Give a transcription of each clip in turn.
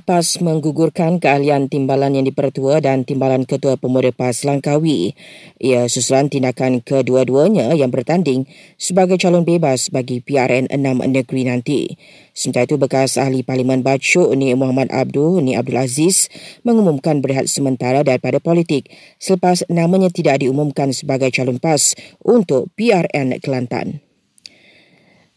PAS menggugurkan keahlian timbalan yang dipertua dan timbalan ketua pemuda PAS Langkawi. Ia susulan tindakan kedua-duanya yang bertanding sebagai calon bebas bagi PRN 6 negeri nanti. Sementara itu, bekas ahli Parlimen Bacuk Ni Muhammad Abdul Ni Abdul Aziz mengumumkan berehat sementara daripada politik selepas namanya tidak diumumkan sebagai calon PAS untuk PRN Kelantan.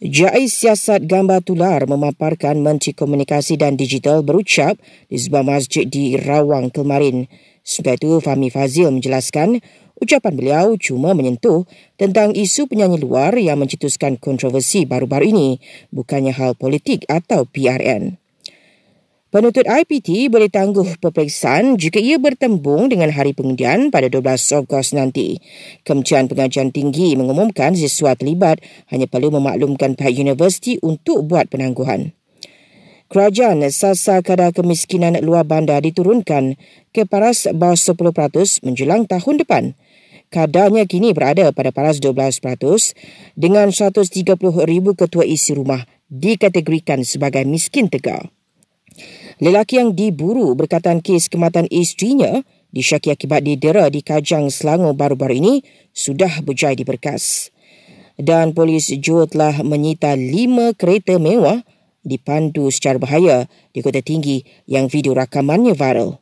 Jais Siasat Gambar Tular memaparkan Menteri Komunikasi dan Digital berucap di sebuah masjid di Rawang kemarin. Sebagai itu, Fahmi Fazil menjelaskan ucapan beliau cuma menyentuh tentang isu penyanyi luar yang mencetuskan kontroversi baru-baru ini, bukannya hal politik atau PRN. Penuntut IPT boleh tangguh peperiksaan jika ia bertembung dengan hari pengundian pada 12 Ogos nanti. Kementerian Pengajian Tinggi mengumumkan siswa terlibat hanya perlu memaklumkan pihak universiti untuk buat penangguhan. Kerajaan sasa kadar kemiskinan luar bandar diturunkan ke paras bawah 10% menjelang tahun depan. Kadarnya kini berada pada paras 12% dengan 130,000 ketua isi rumah dikategorikan sebagai miskin tegar. Lelaki yang diburu berkaitan kes kematian isterinya disyaki akibat didera di Kajang Selangor baru-baru ini sudah berjaya diberkas. Dan polis Johor telah menyita lima kereta mewah dipandu secara bahaya di kota tinggi yang video rakamannya viral.